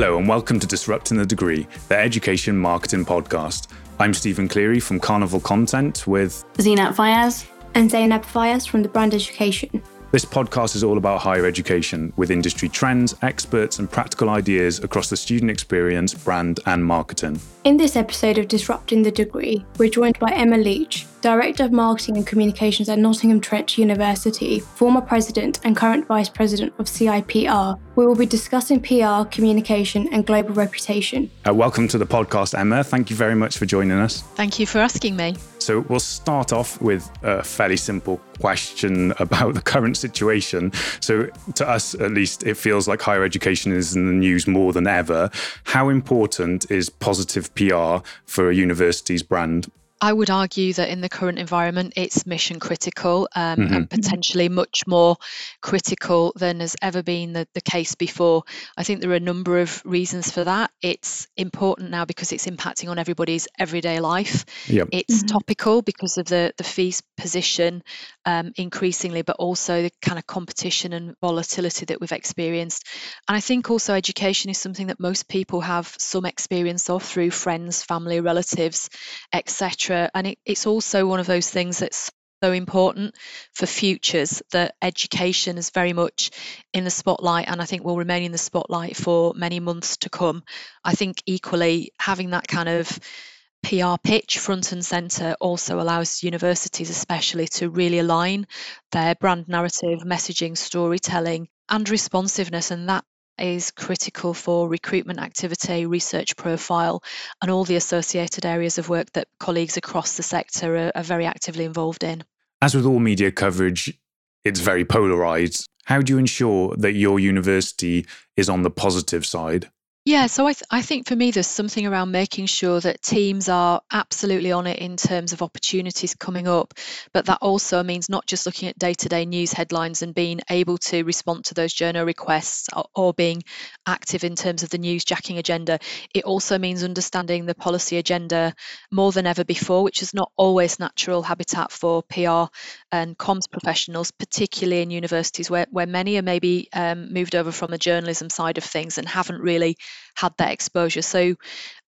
Hello, and welcome to Disrupting the Degree, the education marketing podcast. I'm Stephen Cleary from Carnival Content with Zinat Fayaz and Zainab Fayaz from the Brand Education. This podcast is all about higher education with industry trends, experts, and practical ideas across the student experience, brand, and marketing. In this episode of Disrupting the Degree, we're joined by Emma Leech, Director of Marketing and Communications at Nottingham Trent University, former President and current Vice President of CIPR. We will be discussing PR, communication, and global reputation. Uh, welcome to the podcast, Emma. Thank you very much for joining us. Thank you for asking me. So, we'll start off with a fairly simple question about the current situation. So, to us at least, it feels like higher education is in the news more than ever. How important is positive PR for a university's brand? I would argue that in the current environment, it's mission critical um, mm-hmm. and potentially much more critical than has ever been the, the case before. I think there are a number of reasons for that. It's important now because it's impacting on everybody's everyday life. Yep. It's mm-hmm. topical because of the, the fees position um, increasingly, but also the kind of competition and volatility that we've experienced. And I think also education is something that most people have some experience of through friends, family, relatives, etc and it, it's also one of those things that's so important for futures that education is very much in the spotlight and I think will remain in the spotlight for many months to come. I think equally having that kind of PR pitch front and center also allows universities especially to really align their brand narrative, messaging, storytelling and responsiveness and that is critical for recruitment activity, research profile, and all the associated areas of work that colleagues across the sector are, are very actively involved in. As with all media coverage, it's very polarized. How do you ensure that your university is on the positive side? Yeah, so I, th- I think for me, there's something around making sure that teams are absolutely on it in terms of opportunities coming up. But that also means not just looking at day to day news headlines and being able to respond to those journal requests or, or being active in terms of the news jacking agenda. It also means understanding the policy agenda more than ever before, which is not always natural habitat for PR and comms professionals, particularly in universities where, where many are maybe um, moved over from the journalism side of things and haven't really had that exposure. So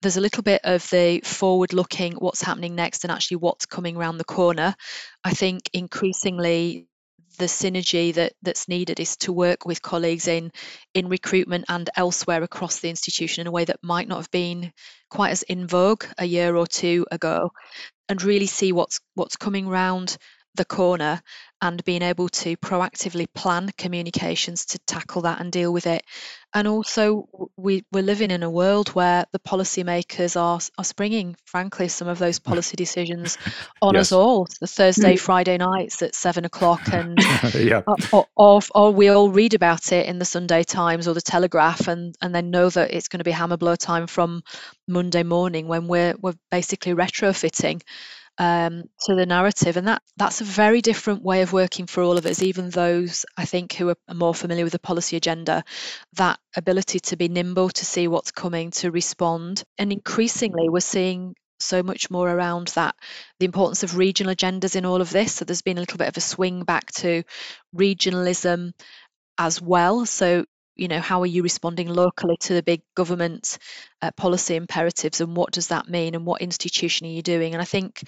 there's a little bit of the forward looking, what's happening next, and actually what's coming around the corner. I think increasingly the synergy that that's needed is to work with colleagues in in recruitment and elsewhere across the institution in a way that might not have been quite as in vogue a year or two ago and really see what's what's coming round the corner and being able to proactively plan communications to tackle that and deal with it. And also, we, we're living in a world where the policymakers are, are springing, frankly, some of those policy decisions on yes. us all. The Thursday, mm. Friday nights at seven o'clock, and yeah. or, or, or, we all read about it in the Sunday Times or the Telegraph, and, and then know that it's going to be hammer blow time from Monday morning when we're we're basically retrofitting um, to the narrative, and that that's a very different way of working for all of us. Even those I think who are more familiar with the policy agenda, that ability to be nimble, to see what's coming, to respond, and increasingly we're seeing so much more around that the importance of regional agendas in all of this. So there's been a little bit of a swing back to regionalism as well. So you know how are you responding locally to the big government uh, policy imperatives and what does that mean and what institution are you doing? And i think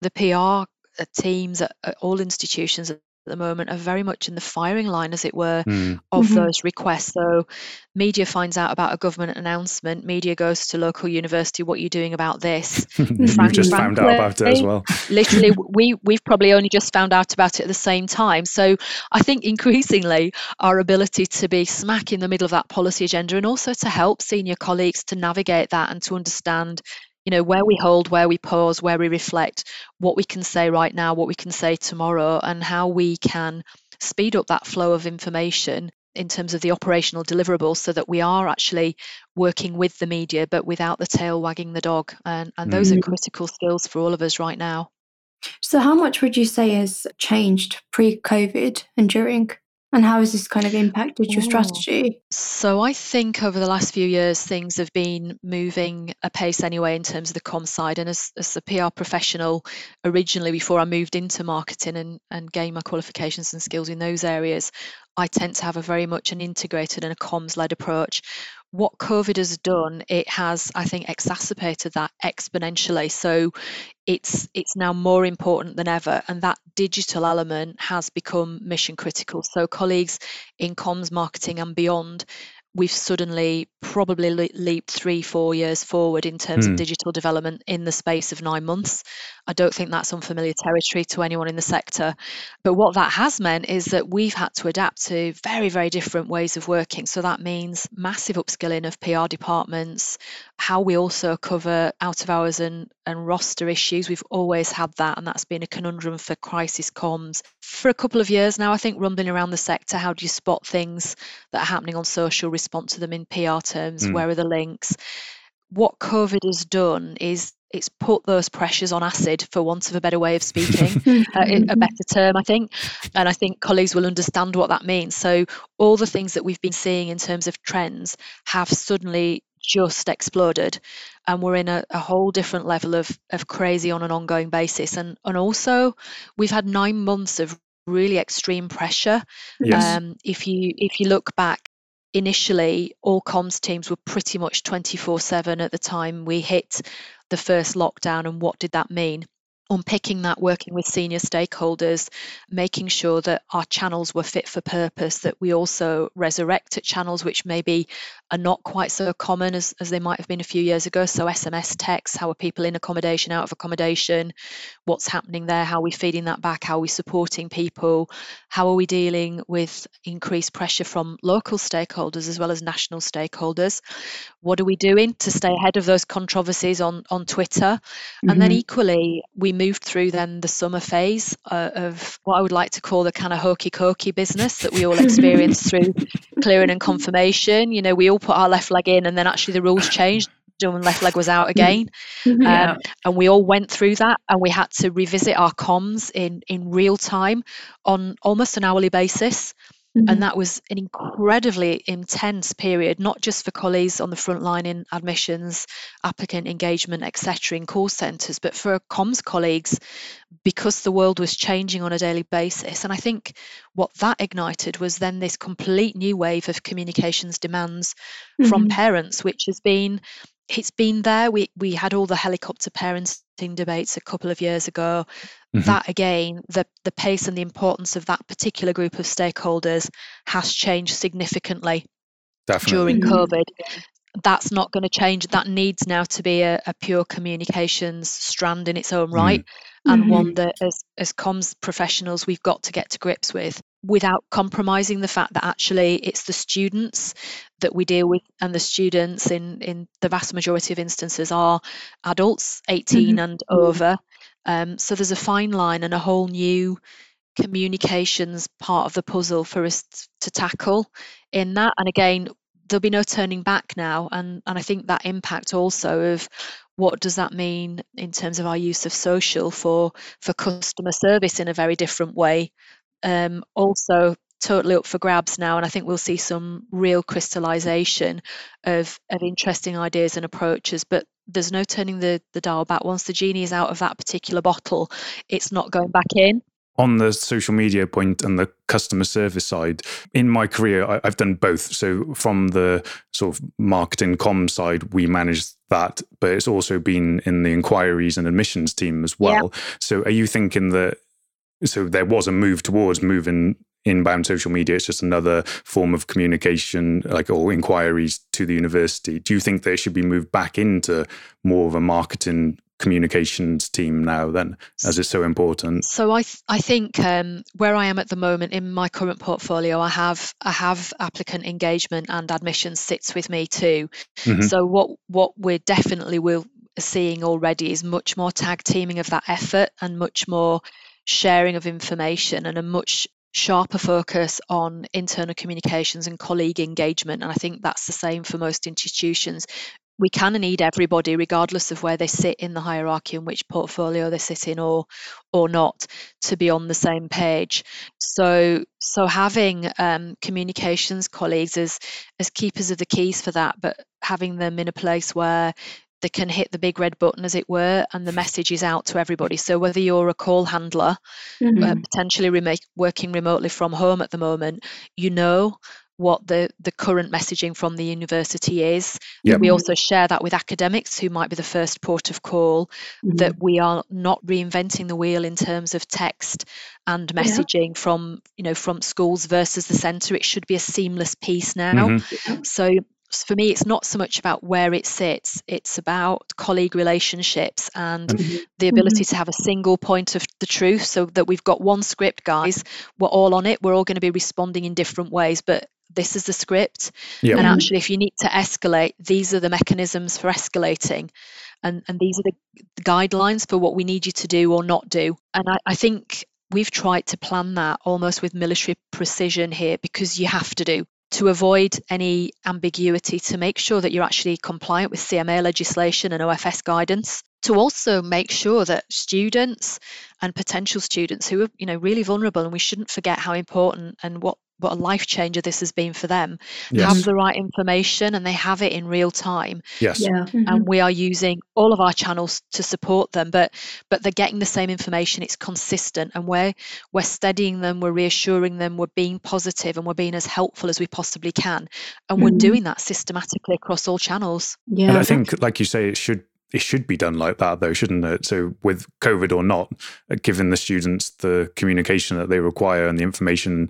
the pr uh, teams at, at all institutions the moment are very much in the firing line, as it were, mm. of mm-hmm. those requests. So, media finds out about a government announcement. Media goes to local university. What are you doing about this? you just found out about it as well. literally, we we've probably only just found out about it at the same time. So, I think increasingly our ability to be smack in the middle of that policy agenda, and also to help senior colleagues to navigate that and to understand you know where we hold where we pause where we reflect what we can say right now what we can say tomorrow and how we can speed up that flow of information in terms of the operational deliverables so that we are actually working with the media but without the tail wagging the dog. And, and those mm. are critical skills for all of us right now. So how much would you say has changed pre-covid and during and how has this kind of impacted your oh. strategy? So I think over the last few years, things have been moving apace anyway in terms of the com side. And as, as a PR professional, originally before I moved into marketing and, and gained my qualifications and skills in those areas, I tend to have a very much an integrated and a comms led approach. What COVID has done, it has, I think, exacerbated that exponentially. So it's it's now more important than ever, and that digital element has become mission critical. So colleagues in comms marketing and beyond we've suddenly probably le- leaped three, four years forward in terms mm. of hmm. digital development in the space of nine months. I don't think that's unfamiliar territory to anyone in the sector. But what that has meant is that we've had to adapt to very, very different ways of working. So that means massive upskilling of PR departments, how we also cover out of hours and, and roster issues. We've always had that, and that's been a conundrum for crisis comms for a couple of years now. I think rumbling around the sector, how do you spot things that are happening on social, respond to them in PR terms? Mm. Where are the links? What COVID has done is it's put those pressures on acid, for want of a better way of speaking, uh, a better term, I think. And I think colleagues will understand what that means. So, all the things that we've been seeing in terms of trends have suddenly just exploded and we're in a, a, whole different level of, of crazy on an ongoing basis and and also we've had nine months of really extreme pressure yes. um, if you if you look back initially all comms teams were pretty much 24 7 at the time we hit the first lockdown and what did that mean unpicking that, working with senior stakeholders, making sure that our channels were fit for purpose, that we also resurrected channels which maybe are not quite so common as, as they might have been a few years ago. So, SMS text, how are people in accommodation, out of accommodation, what's happening there, how are we feeding that back, how are we supporting people, how are we dealing with increased pressure from local stakeholders as well as national stakeholders, what are we doing to stay ahead of those controversies on, on Twitter, mm-hmm. and then mm-hmm. equally, we moved through then the summer phase uh, of what I would like to call the kind of hokey cokey business that we all experienced through clearing and confirmation. You know, we all put our left leg in, and then actually the rules changed. And left leg was out again, yeah. um, and we all went through that, and we had to revisit our comms in in real time on almost an hourly basis. Mm-hmm. And that was an incredibly intense period, not just for colleagues on the front line in admissions, applicant engagement, etc., in call centres, but for comms colleagues because the world was changing on a daily basis. And I think what that ignited was then this complete new wave of communications demands mm-hmm. from parents, which has been it's been there. We we had all the helicopter parenting debates a couple of years ago. Mm-hmm. That again, the the pace and the importance of that particular group of stakeholders has changed significantly Definitely. during COVID. That's not going to change. That needs now to be a, a pure communications strand in its own right, mm-hmm. And one mm-hmm. that as as comms professionals we've got to get to grips with without compromising the fact that actually it's the students that we deal with and the students in in the vast majority of instances are adults 18 mm-hmm. and over um, so there's a fine line and a whole new communications part of the puzzle for us to tackle in that and again there'll be no turning back now and and I think that impact also of what does that mean in terms of our use of social for for customer service in a very different way. Um, also totally up for grabs now and i think we'll see some real crystallization of of interesting ideas and approaches but there's no turning the the dial back. Once the genie is out of that particular bottle it's not going back in on the social media point and the customer service side, in my career, I, have done both. So, from the sort of marketing com side, we manage that, but it's also been in the inquiries and admissions team as well. Yeah. So, are you thinking that so there was a move towards moving inbound social media it's just another form of communication like or inquiries to the university. Do you think they should be moved back into more of a marketing communications team now then as it's so important? So i th- i think um, where i am at the moment in my current portfolio i have i have applicant engagement and admissions sits with me too. Mm-hmm. so what what we're definitely will seeing already is much more tag teaming of that effort and much more sharing of information and a much sharper focus on internal communications and colleague engagement. And I think that's the same for most institutions. We kind of need everybody, regardless of where they sit in the hierarchy and which portfolio they sit in or or not, to be on the same page. So so having um, communications colleagues as as keepers of the keys for that, but having them in a place where they can hit the big red button, as it were, and the message is out to everybody. So whether you're a call handler, mm-hmm. uh, potentially remake, working remotely from home at the moment, you know what the, the current messaging from the university is. Yep. We also share that with academics who might be the first port of call, mm-hmm. that we are not reinventing the wheel in terms of text and messaging yeah. from you know from schools versus the centre. It should be a seamless piece now. Mm-hmm. So for me, it's not so much about where it sits, it's about colleague relationships and mm-hmm. the ability mm-hmm. to have a single point of the truth so that we've got one script, guys. We're all on it. We're all going to be responding in different ways, but this is the script. Yep. And actually, if you need to escalate, these are the mechanisms for escalating. And, and these are the, the guidelines for what we need you to do or not do. And I, I think we've tried to plan that almost with military precision here because you have to do to avoid any ambiguity, to make sure that you're actually compliant with CMA legislation and OFS guidance, to also make sure that students and potential students who are, you know, really vulnerable, and we shouldn't forget how important and what what a life changer this has been for them yes. have the right information and they have it in real time yes yeah. Mm-hmm. and we are using all of our channels to support them but but they're getting the same information it's consistent and we're we're steadying them we're reassuring them we're being positive and we're being as helpful as we possibly can and mm-hmm. we're doing that systematically across all channels yeah and i think like you say it should it should be done like that though shouldn't it so with covid or not giving the students the communication that they require and the information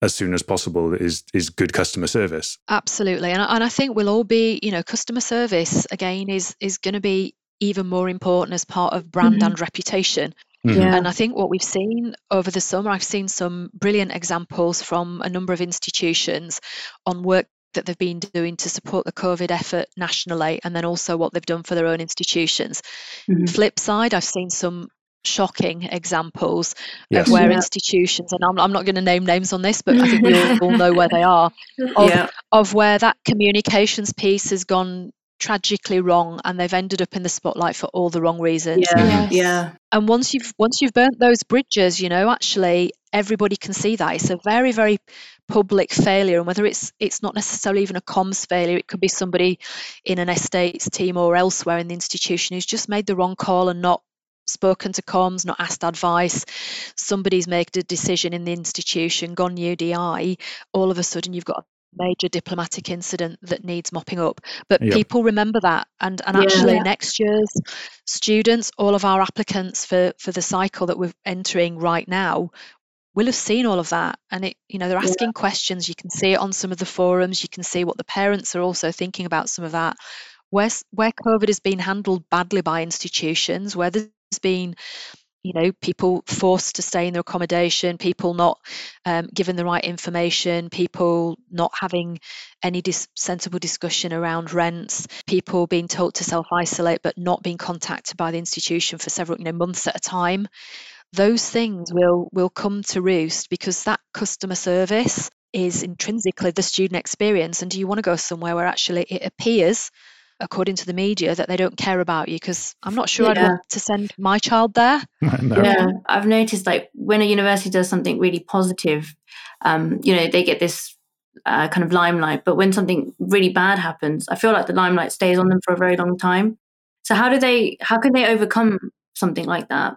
as soon as possible is is good customer service. Absolutely, and and I think we'll all be, you know, customer service again is is going to be even more important as part of brand mm-hmm. and reputation. Mm-hmm. Yeah. And I think what we've seen over the summer, I've seen some brilliant examples from a number of institutions on work that they've been doing to support the COVID effort nationally, and then also what they've done for their own institutions. Mm-hmm. Flip side, I've seen some shocking examples yes. of where yeah. institutions, and I'm, I'm not going to name names on this, but I think we all, all know where they are, of, yeah. of where that communications piece has gone tragically wrong and they've ended up in the spotlight for all the wrong reasons. Yeah. Yes. yeah. And once you've once you've burnt those bridges, you know, actually everybody can see that. It's a very, very public failure and whether it's it's not necessarily even a comms failure, it could be somebody in an estates team or elsewhere in the institution who's just made the wrong call and not spoken to comms, not asked advice, somebody's made a decision in the institution, gone UDI, all of a sudden you've got a major diplomatic incident that needs mopping up. But yep. people remember that. And, and actually, yeah. next year's students, all of our applicants for, for the cycle that we're entering right now, will have seen all of that and it you know they're asking yeah. questions you can see it on some of the forums you can see what the parents are also thinking about some of that where where covid has been handled badly by institutions where there's been you know people forced to stay in their accommodation people not um, given the right information people not having any dis- sensible discussion around rents people being told to self-isolate but not being contacted by the institution for several you know months at a time. Those things will will come to roost because that customer service is intrinsically the student experience. And do you want to go somewhere where actually it appears according to the media, that they don't care about you because I'm not sure yeah. I'd want to send my child there. no. Yeah, I've noticed like when a university does something really positive, um, you know, they get this uh, kind of limelight. But when something really bad happens, I feel like the limelight stays on them for a very long time. So how do they? How can they overcome something like that?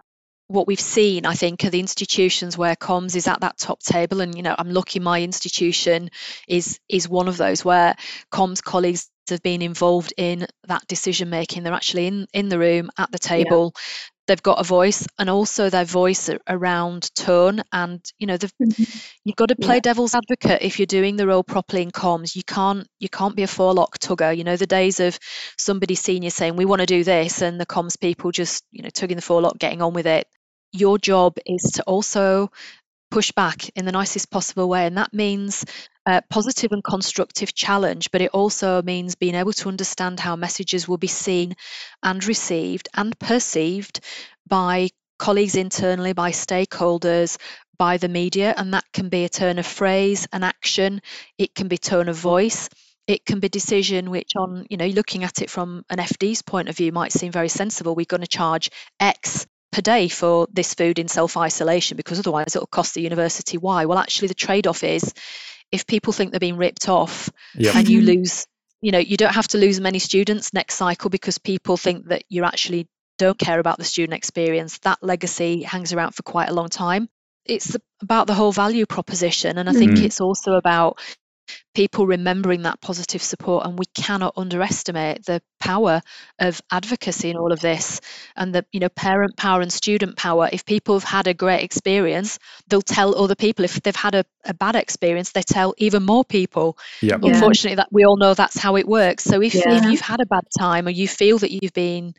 What we've seen, I think, are the institutions where comms is at that top table. And you know, I'm lucky my institution is is one of those where comms colleagues have been involved in that decision making. They're actually in in the room at the table. Yeah. They've got a voice, and also their voice around tone. And you know, mm-hmm. you've got to play yeah. devil's advocate if you're doing the role properly in comms. You can't you can't be a forelock tugger. You know, the days of somebody senior saying we want to do this, and the comms people just you know tugging the forelock, getting on with it. Your job is to also push back in the nicest possible way. And that means uh, positive and constructive challenge, but it also means being able to understand how messages will be seen and received and perceived by colleagues internally, by stakeholders, by the media. And that can be a turn of phrase, an action, it can be tone of voice. It can be decision which, on you know, looking at it from an FD's point of view, might seem very sensible. We're going to charge X per day for this food in self isolation because otherwise it'll cost the university why Well, actually, the trade off is if people think they're being ripped off yep. and you lose you know you don't have to lose many students next cycle because people think that you actually don't care about the student experience that legacy hangs around for quite a long time it's about the whole value proposition and i think mm. it's also about people remembering that positive support and we cannot underestimate the power of advocacy in all of this and the you know parent power and student power. If people have had a great experience they'll tell other people. If they've had a, a bad experience they tell even more people. Yep. unfortunately that we all know that's how it works. So if, yeah. if you've had a bad time or you feel that you've been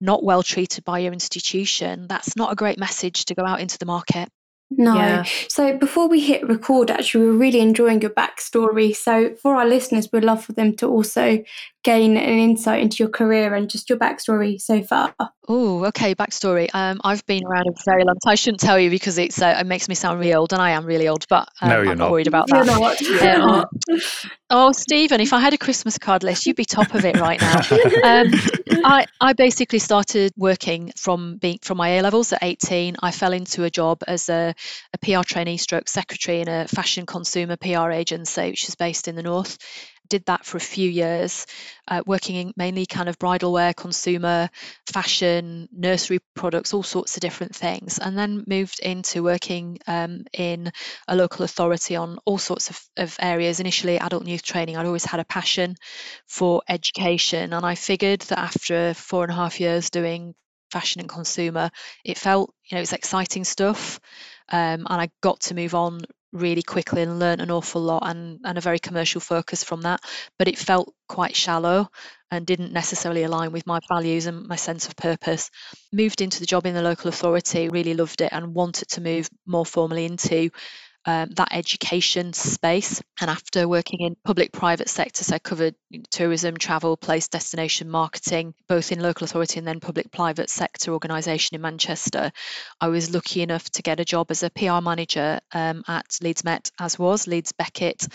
not well treated by your institution that's not a great message to go out into the market no. Yeah. So before we hit record, actually, we are really enjoying your backstory. So for our listeners, we'd love for them to also gain an insight into your career and just your backstory so far. Oh, okay, backstory. Um, I've been around a very long time. I shouldn't tell you because it's uh, it makes me sound really old, and I am really old. But um, no, you're I'm not. worried about that. You're not. Um, oh, Stephen, if I had a Christmas card list, you'd be top of it right now. Um, I I basically started working from being from my A levels at 18. I fell into a job as a, a PR trainee, stroke secretary in a fashion consumer PR agency, which is based in the north did that for a few years, uh, working in mainly kind of bridal wear, consumer, fashion, nursery products, all sorts of different things, and then moved into working um, in a local authority on all sorts of, of areas. Initially, adult and youth training. I'd always had a passion for education, and I figured that after four and a half years doing fashion and consumer, it felt you know it's exciting stuff. Um, and I got to move on really quickly and learn an awful lot and, and a very commercial focus from that. But it felt quite shallow and didn't necessarily align with my values and my sense of purpose. Moved into the job in the local authority, really loved it and wanted to move more formally into um, that education space. And after working in public private sectors, I covered tourism, travel, place, destination marketing, both in local authority and then public private sector organisation in Manchester. I was lucky enough to get a job as a PR manager um, at Leeds Met, as was Leeds Beckett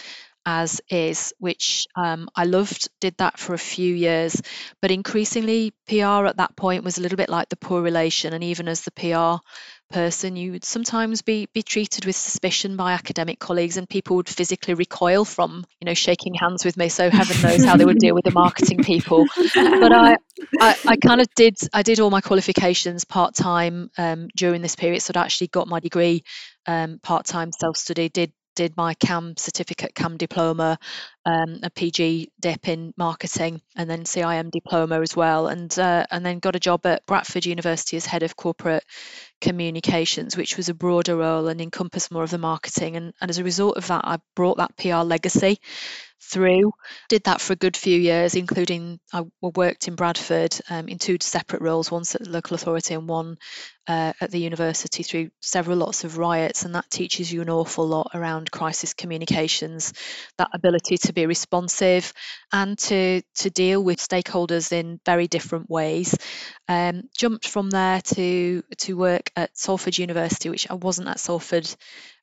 as is, which um, I loved, did that for a few years. But increasingly, PR at that point was a little bit like the poor relation. And even as the PR person, you would sometimes be be treated with suspicion by academic colleagues, and people would physically recoil from you know shaking hands with me. So heaven knows how they would deal with the marketing people. But I, I, I kind of did I did all my qualifications part time um, during this period, so I actually got my degree um, part time self study. Did did my CAM certificate, CAM diploma, um, a PG dip in marketing, and then CIM diploma as well, and uh, and then got a job at Bradford University as head of corporate communications, which was a broader role and encompassed more of the marketing. And, and as a result of that, I brought that PR legacy through. Did that for a good few years, including I worked in Bradford um, in two separate roles, once at the local authority and one uh, at the university through several lots of riots. And that teaches you an awful lot around crisis communications, that ability to be responsive and to, to deal with stakeholders in very different ways. Um, jumped from there to, to work at Salford University, which I wasn't at Salford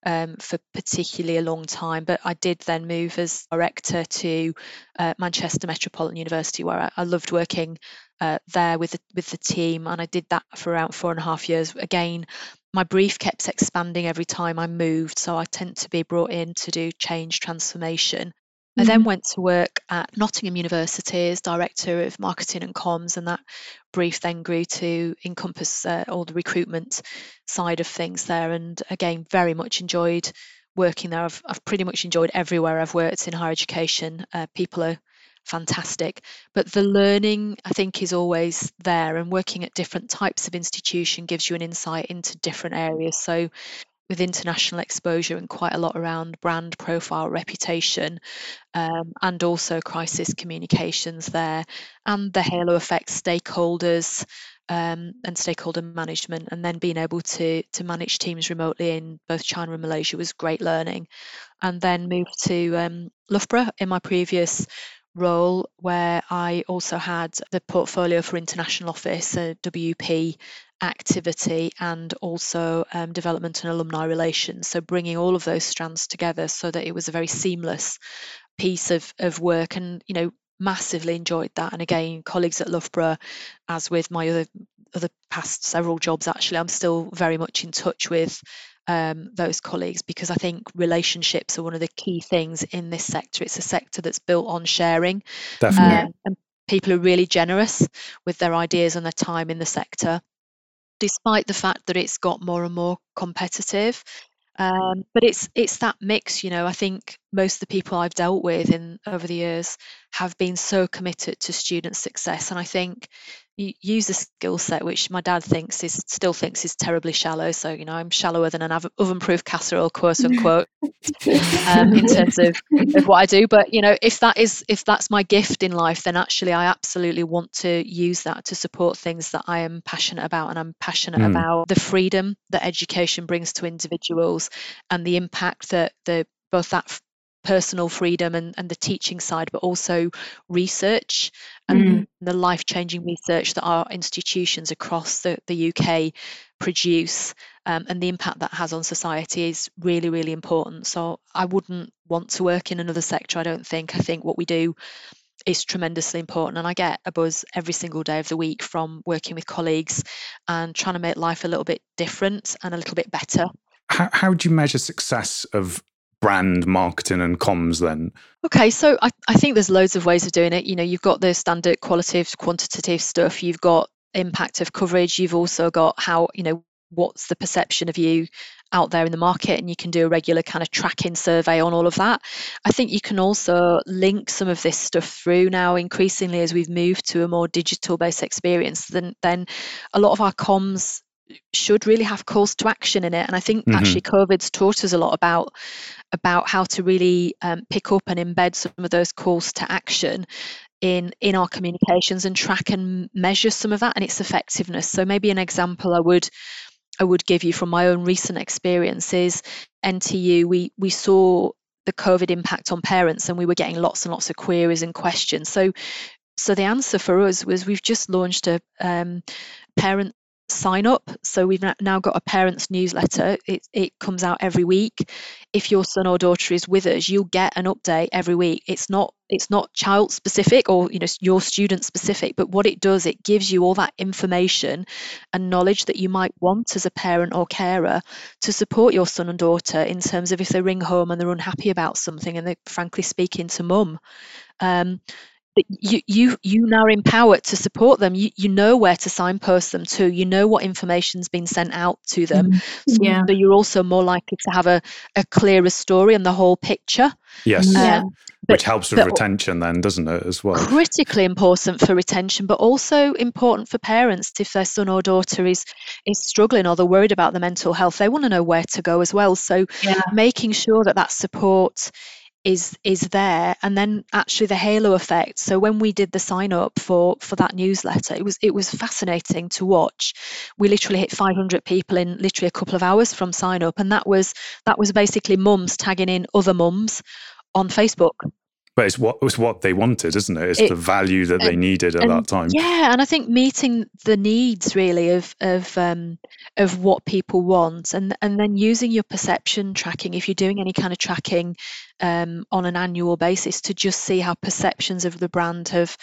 um, for particularly a long time. But I did then move as director to uh, Manchester Metropolitan University, where I, I loved working uh, there with the, with the team, and I did that for around four and a half years. Again, my brief kept expanding every time I moved, so I tend to be brought in to do change transformation. I then mm-hmm. went to work at Nottingham University as Director of Marketing and Comms, and that brief then grew to encompass uh, all the recruitment side of things there. And again, very much enjoyed working there. I've, I've pretty much enjoyed everywhere I've worked in higher education. Uh, people are fantastic, but the learning I think is always there, and working at different types of institution gives you an insight into different areas. So with international exposure and quite a lot around brand profile, reputation, um, and also crisis communications there, and the halo effect stakeholders um, and stakeholder management, and then being able to to manage teams remotely in both China and Malaysia was great learning. And then moved to um, Loughborough in my previous role where I also had the portfolio for international office, a WP activity and also um, development and alumni relations. So bringing all of those strands together so that it was a very seamless piece of, of work and, you know, massively enjoyed that. And again, colleagues at Loughborough, as with my other other past several jobs, actually, I'm still very much in touch with um, those colleagues because I think relationships are one of the key things in this sector. It's a sector that's built on sharing. Definitely. Um, and people are really generous with their ideas and their time in the sector, despite the fact that it's got more and more competitive. Um, but it's it's that mix, you know. I think most of the people I've dealt with in over the years have been so committed to student success, and I think use a skill set which my dad thinks is still thinks is terribly shallow. So you know, I'm shallower than an oven-proof casserole, quote unquote, um, in terms of, of what I do. But you know, if that is if that's my gift in life, then actually I absolutely want to use that to support things that I am passionate about, and I'm passionate mm. about the freedom that education brings to individuals and the impact that the both that personal freedom and, and the teaching side, but also research and mm. the life changing research that our institutions across the, the UK produce um, and the impact that has on society is really, really important. So I wouldn't want to work in another sector, I don't think. I think what we do is tremendously important and I get a buzz every single day of the week from working with colleagues and trying to make life a little bit different and a little bit better. How, how do you measure success of brand marketing and comms then? Okay, so I, I think there's loads of ways of doing it. You know, you've got the standard qualitative, quantitative stuff, you've got impact of coverage, you've also got how, you know, what's the perception of you out there in the market and you can do a regular kind of tracking survey on all of that. I think you can also link some of this stuff through now increasingly as we've moved to a more digital based experience then then a lot of our comms should really have calls to action in it. And I think mm-hmm. actually COVID's taught us a lot about about how to really um, pick up and embed some of those calls to action in in our communications and track and measure some of that and its effectiveness. So maybe an example i would i would give you from my own recent experiences ntu we we saw the covid impact on parents and we were getting lots and lots of queries and questions. So so the answer for us was we've just launched a um, parent sign up. So we've now got a parents newsletter. It, it comes out every week. If your son or daughter is with us, you'll get an update every week. It's not it's not child specific or you know your student specific, but what it does, it gives you all that information and knowledge that you might want as a parent or carer to support your son and daughter in terms of if they ring home and they're unhappy about something and they're frankly speaking to mum. Um, you you you now are empowered to support them. You you know where to signpost them to. You know what information's been sent out to them. Mm so, yeah. so you're also more likely to have a, a clearer story and the whole picture. Yes. Um, but, which helps with retention then doesn't it as well? Critically important for retention but also important for parents if their son or daughter is is struggling or they're worried about the mental health. They want to know where to go as well. So yeah. making sure that that support is is there and then actually the halo effect so when we did the sign up for for that newsletter it was it was fascinating to watch we literally hit 500 people in literally a couple of hours from sign up and that was that was basically mums tagging in other mums on facebook but it's what it's what they wanted, isn't it? It's it, the value that they needed at that time. Yeah, and I think meeting the needs really of of um, of what people want, and and then using your perception tracking. If you're doing any kind of tracking um, on an annual basis, to just see how perceptions of the brand have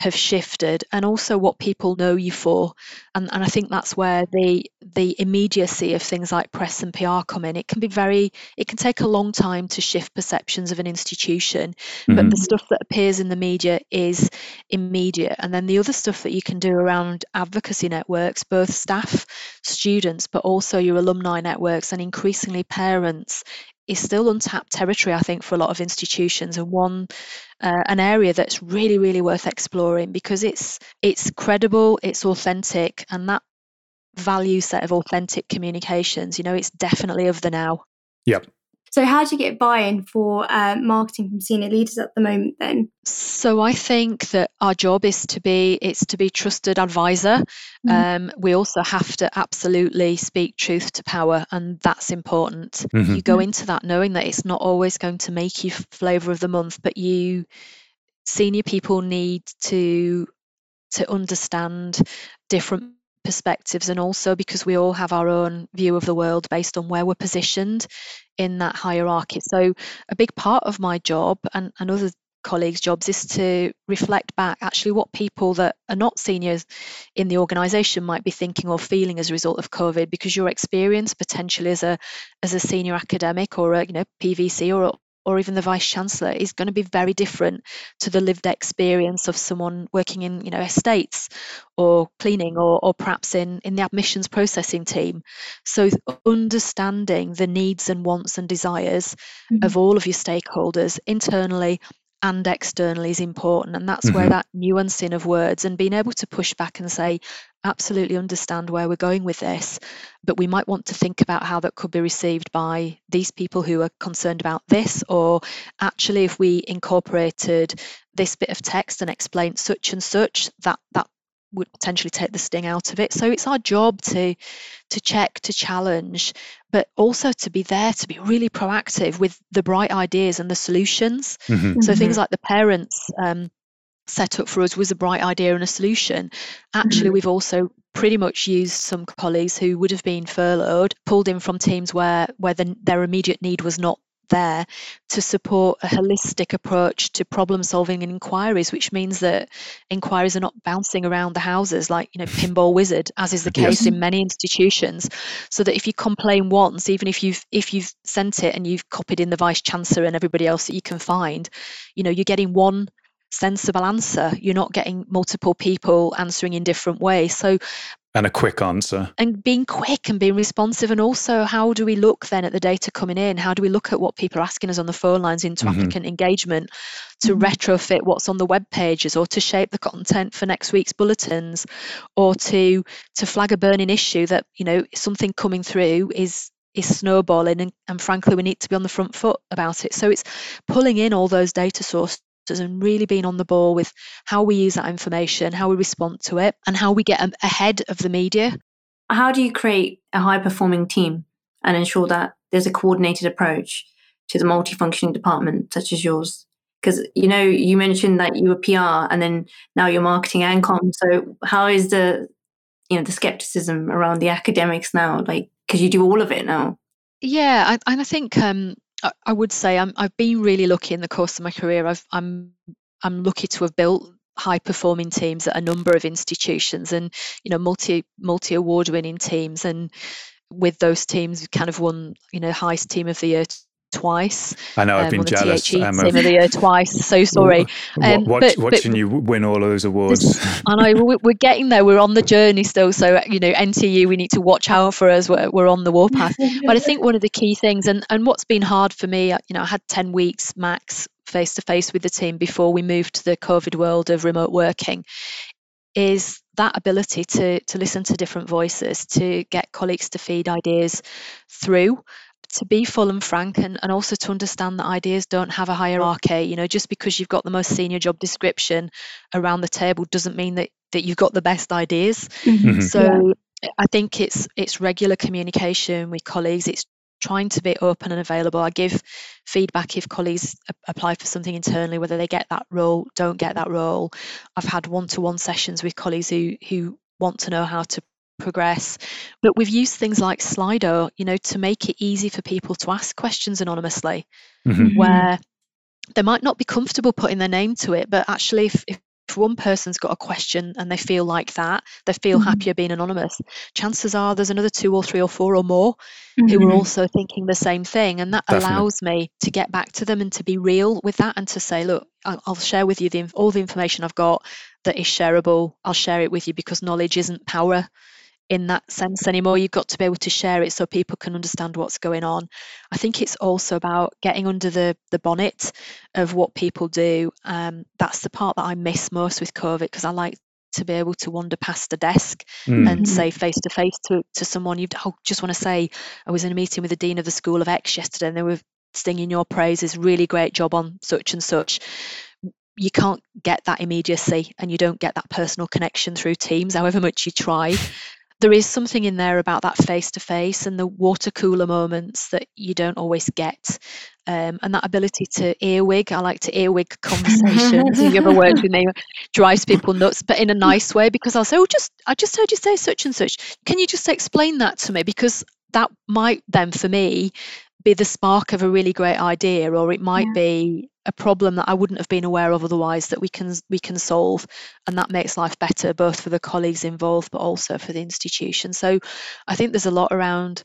have shifted and also what people know you for. And, and i think that's where the the immediacy of things like press and pr come in. It can be very it can take a long time to shift perceptions of an institution mm-hmm. but the stuff that appears in the media is immediate. And then the other stuff that you can do around advocacy networks both staff students but also your alumni networks and increasingly parents is still untapped territory, I think, for a lot of institutions, and one uh, an area that's really, really worth exploring because it's it's credible, it's authentic, and that value set of authentic communications, you know, it's definitely of the now. Yep. So, how do you get buy in for uh, marketing from senior leaders at the moment then? So, I think that our job is to be it's to be trusted advisor. Mm. Um, we also have to absolutely speak truth to power, and that's important. Mm-hmm. You go into that knowing that it's not always going to make you flavour of the month, but you senior people need to to understand different perspectives and also because we all have our own view of the world based on where we're positioned in that hierarchy. So, a big part of my job and, and other colleagues' jobs is to reflect back actually what people that are not seniors in the organisation might be thinking or feeling as a result of COVID, because your experience potentially as a as a senior academic or a you know PVC or or even the vice chancellor is going to be very different to the lived experience of someone working in you know estates or cleaning or, or perhaps in in the admissions processing team so understanding the needs and wants and desires mm-hmm. of all of your stakeholders internally and externally is important. And that's mm-hmm. where that nuancing of words and being able to push back and say, absolutely understand where we're going with this, but we might want to think about how that could be received by these people who are concerned about this, or actually, if we incorporated this bit of text and explained such and such, that that would potentially take the sting out of it. So it's our job to to check, to challenge, but also to be there to be really proactive with the bright ideas and the solutions. Mm-hmm. So mm-hmm. things like the parents um, set up for us was a bright idea and a solution. Actually, mm-hmm. we've also pretty much used some colleagues who would have been furloughed, pulled in from teams where where the, their immediate need was not there to support a holistic approach to problem solving and inquiries, which means that inquiries are not bouncing around the houses like, you know, pinball wizard, as is the case yes. in many institutions. So that if you complain once, even if you've if you've sent it and you've copied in the vice chancellor and everybody else that you can find, you know, you're getting one sensible answer. You're not getting multiple people answering in different ways. So and a quick answer. And being quick and being responsive. And also, how do we look then at the data coming in? How do we look at what people are asking us on the phone lines into mm-hmm. applicant engagement to mm-hmm. retrofit what's on the web pages or to shape the content for next week's bulletins or to to flag a burning issue that, you know, something coming through is is snowballing and, and frankly we need to be on the front foot about it. So it's pulling in all those data sources and really being on the ball with how we use that information, how we respond to it, and how we get ahead of the media. How do you create a high performing team and ensure that there's a coordinated approach to the multifunctioning department such as yours? Because you know you mentioned that you were PR and then now you're marketing and com. So how is the you know the skepticism around the academics now? Like because you do all of it now. Yeah, I, and I think um, I, would say I'm, I've been really lucky in the course of my career. I've, I'm I'm lucky to have built high performing teams at a number of institutions and you know multi multi award winning teams and with those teams we kind of won you know Heist team of the year twice. I know I've um, been jealous. THE Team of the year twice. So sorry. Um, watch, but, watching but, you win all of those awards. I know we're getting there. We're on the journey still. So you know, NTU, we need to watch out for us. We're, we're on the warpath. but I think one of the key things, and and what's been hard for me, you know, I had ten weeks max face to face with the team before we moved to the COVID world of remote working is that ability to to listen to different voices to get colleagues to feed ideas through to be full and frank and, and also to understand that ideas don't have a hierarchy you know just because you've got the most senior job description around the table doesn't mean that that you've got the best ideas mm-hmm. mm-hmm. so yeah. i think it's it's regular communication with colleagues it's trying to be open and available i give feedback if colleagues apply for something internally whether they get that role don't get that role i've had one-to-one sessions with colleagues who who want to know how to progress. But we've used things like Slido, you know, to make it easy for people to ask questions anonymously, mm-hmm. where they might not be comfortable putting their name to it, but actually, if, if one person's got a question and they feel like that, they feel mm-hmm. happier being anonymous. Chances are there's another two or three or four or more mm-hmm. who are mm-hmm. also thinking the same thing. And that Definitely. allows me to get back to them and to be real with that and to say, look, I'll, I'll share with you the, all the information I've got that is shareable. I'll share it with you because knowledge isn't power in that sense anymore. You've got to be able to share it so people can understand what's going on. I think it's also about getting under the the bonnet of what people do. Um, that's the part that I miss most with COVID because I like to be able to wander past a desk mm. and say face to face to to someone. You oh, just want to say I was in a meeting with the dean of the School of X yesterday, and they were singing your praises. Really great job on such and such you can't get that immediacy and you don't get that personal connection through teams however much you try there is something in there about that face to face and the water cooler moments that you don't always get. Um, and that ability to earwig, I like to earwig conversations. You ever worked with me? Drives people nuts, but in a nice way because I'll say, "Oh, just I just heard you say such and such. Can you just explain that to me?" Because that might then, for me, be the spark of a really great idea, or it might yeah. be a problem that I wouldn't have been aware of otherwise that we can we can solve and that makes life better both for the colleagues involved but also for the institution so I think there's a lot around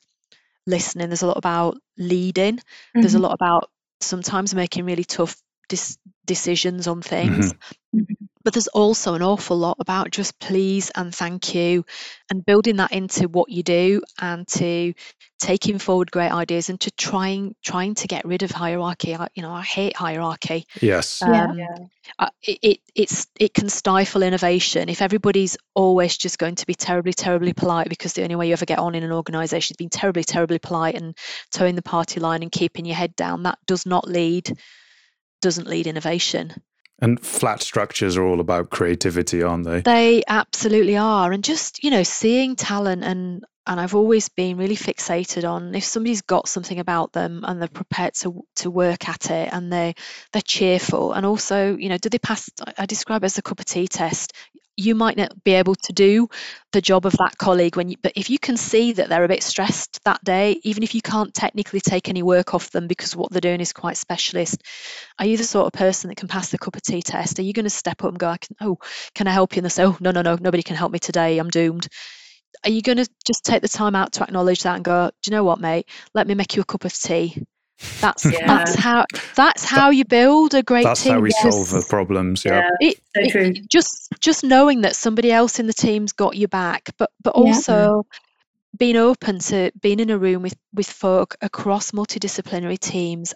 listening there's a lot about leading mm-hmm. there's a mm-hmm. lot about sometimes making really tough dis- decisions on things mm-hmm. But there's also an awful lot about just please and thank you and building that into what you do and to taking forward great ideas and to trying trying to get rid of hierarchy. I, you know, I hate hierarchy. Yes. Um, yeah. it, it it's it can stifle innovation if everybody's always just going to be terribly terribly polite because the only way you ever get on in an organisation is being terribly terribly polite and toeing the party line and keeping your head down. That does not lead doesn't lead innovation. And flat structures are all about creativity, aren't they? They absolutely are. And just, you know, seeing talent and and I've always been really fixated on if somebody's got something about them and they're prepared to to work at it and they they're cheerful. And also you know do they pass I describe it as a cup of tea test. You might not be able to do the job of that colleague when you but if you can see that they're a bit stressed that day even if you can't technically take any work off them because what they're doing is quite specialist are you the sort of person that can pass the cup of tea test? Are you going to step up and go I can, oh can i help you? And they say oh no no no nobody can help me today. I'm doomed are you going to just take the time out to acknowledge that and go do you know what mate let me make you a cup of tea that's yeah. that's how that's how you build a great that's team. how we yes. solve the problems. Yeah, yeah it, so true. It, just just knowing that somebody else in the team's got your back, but but also yeah. being open to being in a room with with folk across multidisciplinary teams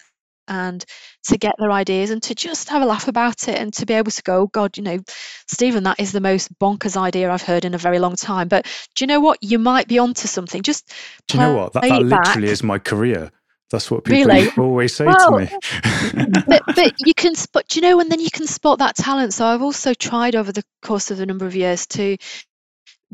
and to get their ideas and to just have a laugh about it and to be able to go, God, you know, Stephen, that is the most bonkers idea I've heard in a very long time. But do you know what? You might be onto something. Just do you know what? That, that literally is my career. That's what people really? always say well, to me. but, but you can spot, you know, and then you can spot that talent. So I've also tried over the course of a number of years to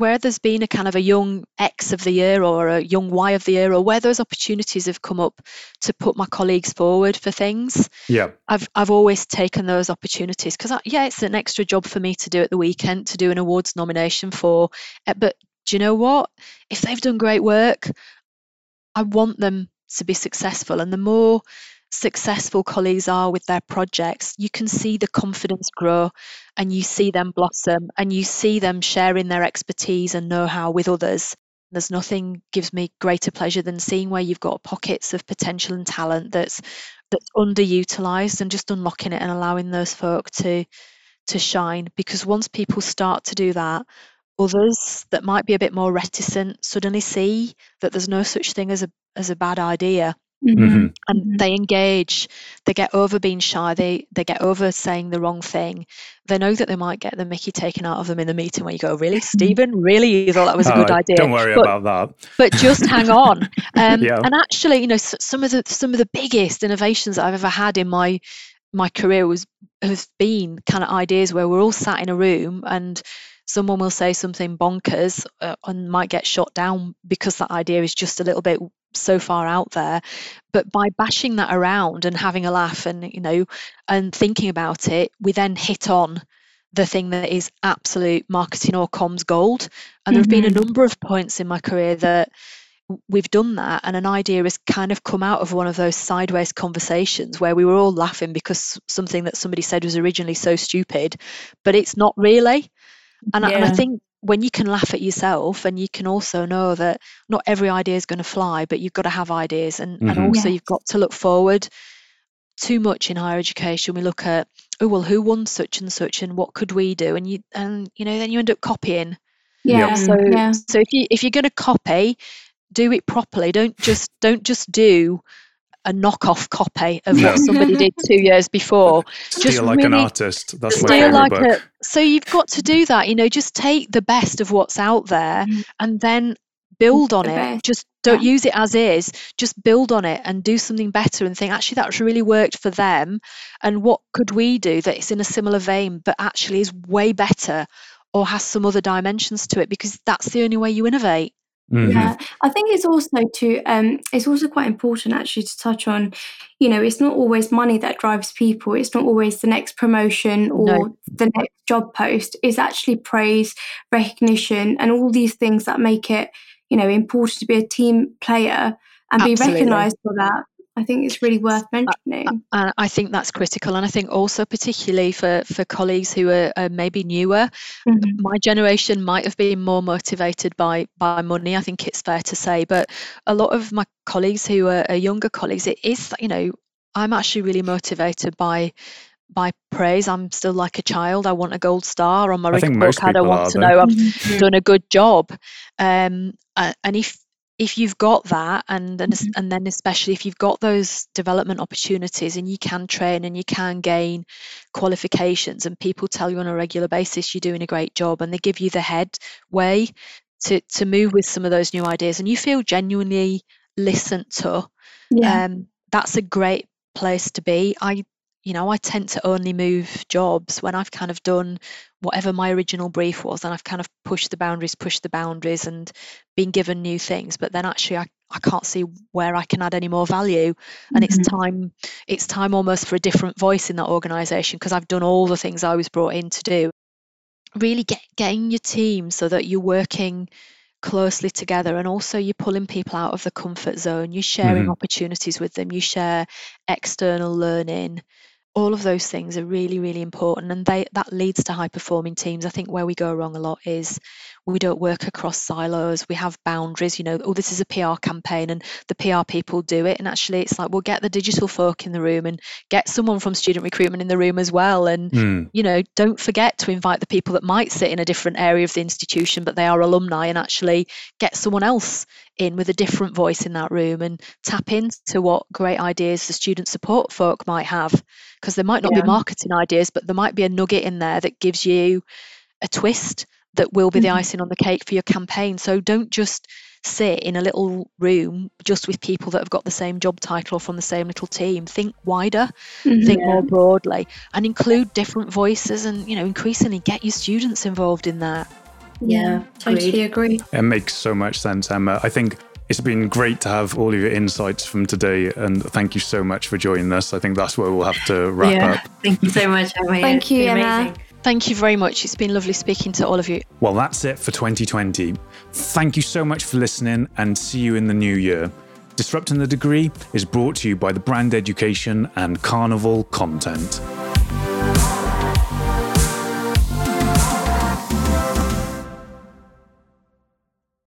where there's been a kind of a young X of the year or a young Y of the year, or where those opportunities have come up to put my colleagues forward for things. Yeah, I've I've always taken those opportunities because yeah, it's an extra job for me to do at the weekend to do an awards nomination for. Eh, but do you know what? If they've done great work, I want them to be successful. And the more successful colleagues are with their projects, you can see the confidence grow and you see them blossom and you see them sharing their expertise and know how with others. There's nothing gives me greater pleasure than seeing where you've got pockets of potential and talent that's that's underutilized and just unlocking it and allowing those folk to to shine because once people start to do that others that might be a bit more reticent suddenly see that there's no such thing as a as a bad idea mm-hmm. mm-hmm. and mm-hmm. they engage they get over being shy they they get over saying the wrong thing they know that they might get the mickey taken out of them in the meeting where you go really mm-hmm. stephen really you thought that was a good idea don't worry but, about that but just hang on um, yeah. and actually you know some of the some of the biggest innovations that i've ever had in my my career was have been kind of ideas where we're all sat in a room and someone will say something bonkers uh, and might get shot down because that idea is just a little bit so far out there but by bashing that around and having a laugh and you know and thinking about it we then hit on the thing that is absolute marketing or comms gold and there have been a mm-hmm. number of points in my career that we've done that and an idea has kind of come out of one of those sideways conversations where we were all laughing because something that somebody said was originally so stupid but it's not really and, yeah. I, and I think when you can laugh at yourself and you can also know that not every idea is going to fly, but you've got to have ideas and, mm-hmm. and also yes. you've got to look forward. Too much in higher education, we look at, oh well, who won such and such, and what could we do? And you and you know, then you end up copying. Yeah. So yeah. so if you if you're going to copy, do it properly. Don't just don't just do a knockoff copy of no. what somebody did two years before. Steal like really, an artist. That's steal like book. a. So you've got to do that. You know, just take the best of what's out there mm. and then build on the it. Just don't yeah. use it as is. Just build on it and do something better and think actually that's really worked for them. And what could we do that is in a similar vein, but actually is way better or has some other dimensions to it? Because that's the only way you innovate. Mm-hmm. Yeah, I think it's also to um, it's also quite important actually to touch on, you know, it's not always money that drives people. It's not always the next promotion or no. the next job post. It's actually praise, recognition, and all these things that make it, you know, important to be a team player and Absolutely. be recognised for that. I think it's really worth mentioning. And I think that's critical. And I think also, particularly for, for colleagues who are, are maybe newer, mm-hmm. my generation might have been more motivated by, by money, I think it's fair to say. But a lot of my colleagues who are, are younger colleagues, it is, you know, I'm actually really motivated by by praise. I'm still like a child. I want a gold star on my report card. I want to know I've mm-hmm. done a good job. Um, and if if you've got that and then mm-hmm. and then especially if you've got those development opportunities and you can train and you can gain qualifications and people tell you on a regular basis you're doing a great job and they give you the head way to to move with some of those new ideas and you feel genuinely listened to yeah. um that's a great place to be i you know, I tend to only move jobs when I've kind of done whatever my original brief was and I've kind of pushed the boundaries, pushed the boundaries and been given new things. But then actually I, I can't see where I can add any more value. And mm-hmm. it's time it's time almost for a different voice in that organization because I've done all the things I was brought in to do. Really get getting your team so that you're working closely together and also you're pulling people out of the comfort zone you're sharing mm-hmm. opportunities with them you share external learning all of those things are really really important and they that leads to high performing teams. I think where we go wrong a lot is we don't work across silos we have boundaries you know oh this is a pr campaign and the pr people do it and actually it's like we'll get the digital folk in the room and get someone from student recruitment in the room as well and mm. you know don't forget to invite the people that might sit in a different area of the institution but they are alumni and actually get someone else in with a different voice in that room and tap into what great ideas the student support folk might have because there might not yeah. be marketing ideas but there might be a nugget in there that gives you a twist that will be the mm-hmm. icing on the cake for your campaign. So don't just sit in a little room just with people that have got the same job title or from the same little team. Think wider, mm-hmm. think more broadly, and include different voices and, you know, increasingly get your students involved in that. Yeah, totally agree. It makes so much sense, Emma. I think it's been great to have all of your insights from today, and thank you so much for joining us. I think that's where we'll have to wrap yeah. up. Thank you so much, Emma. Thank you, Emma. Amazing. Thank you very much. It's been lovely speaking to all of you. Well, that's it for 2020. Thank you so much for listening and see you in the new year. Disrupting the Degree is brought to you by the Brand Education and Carnival Content.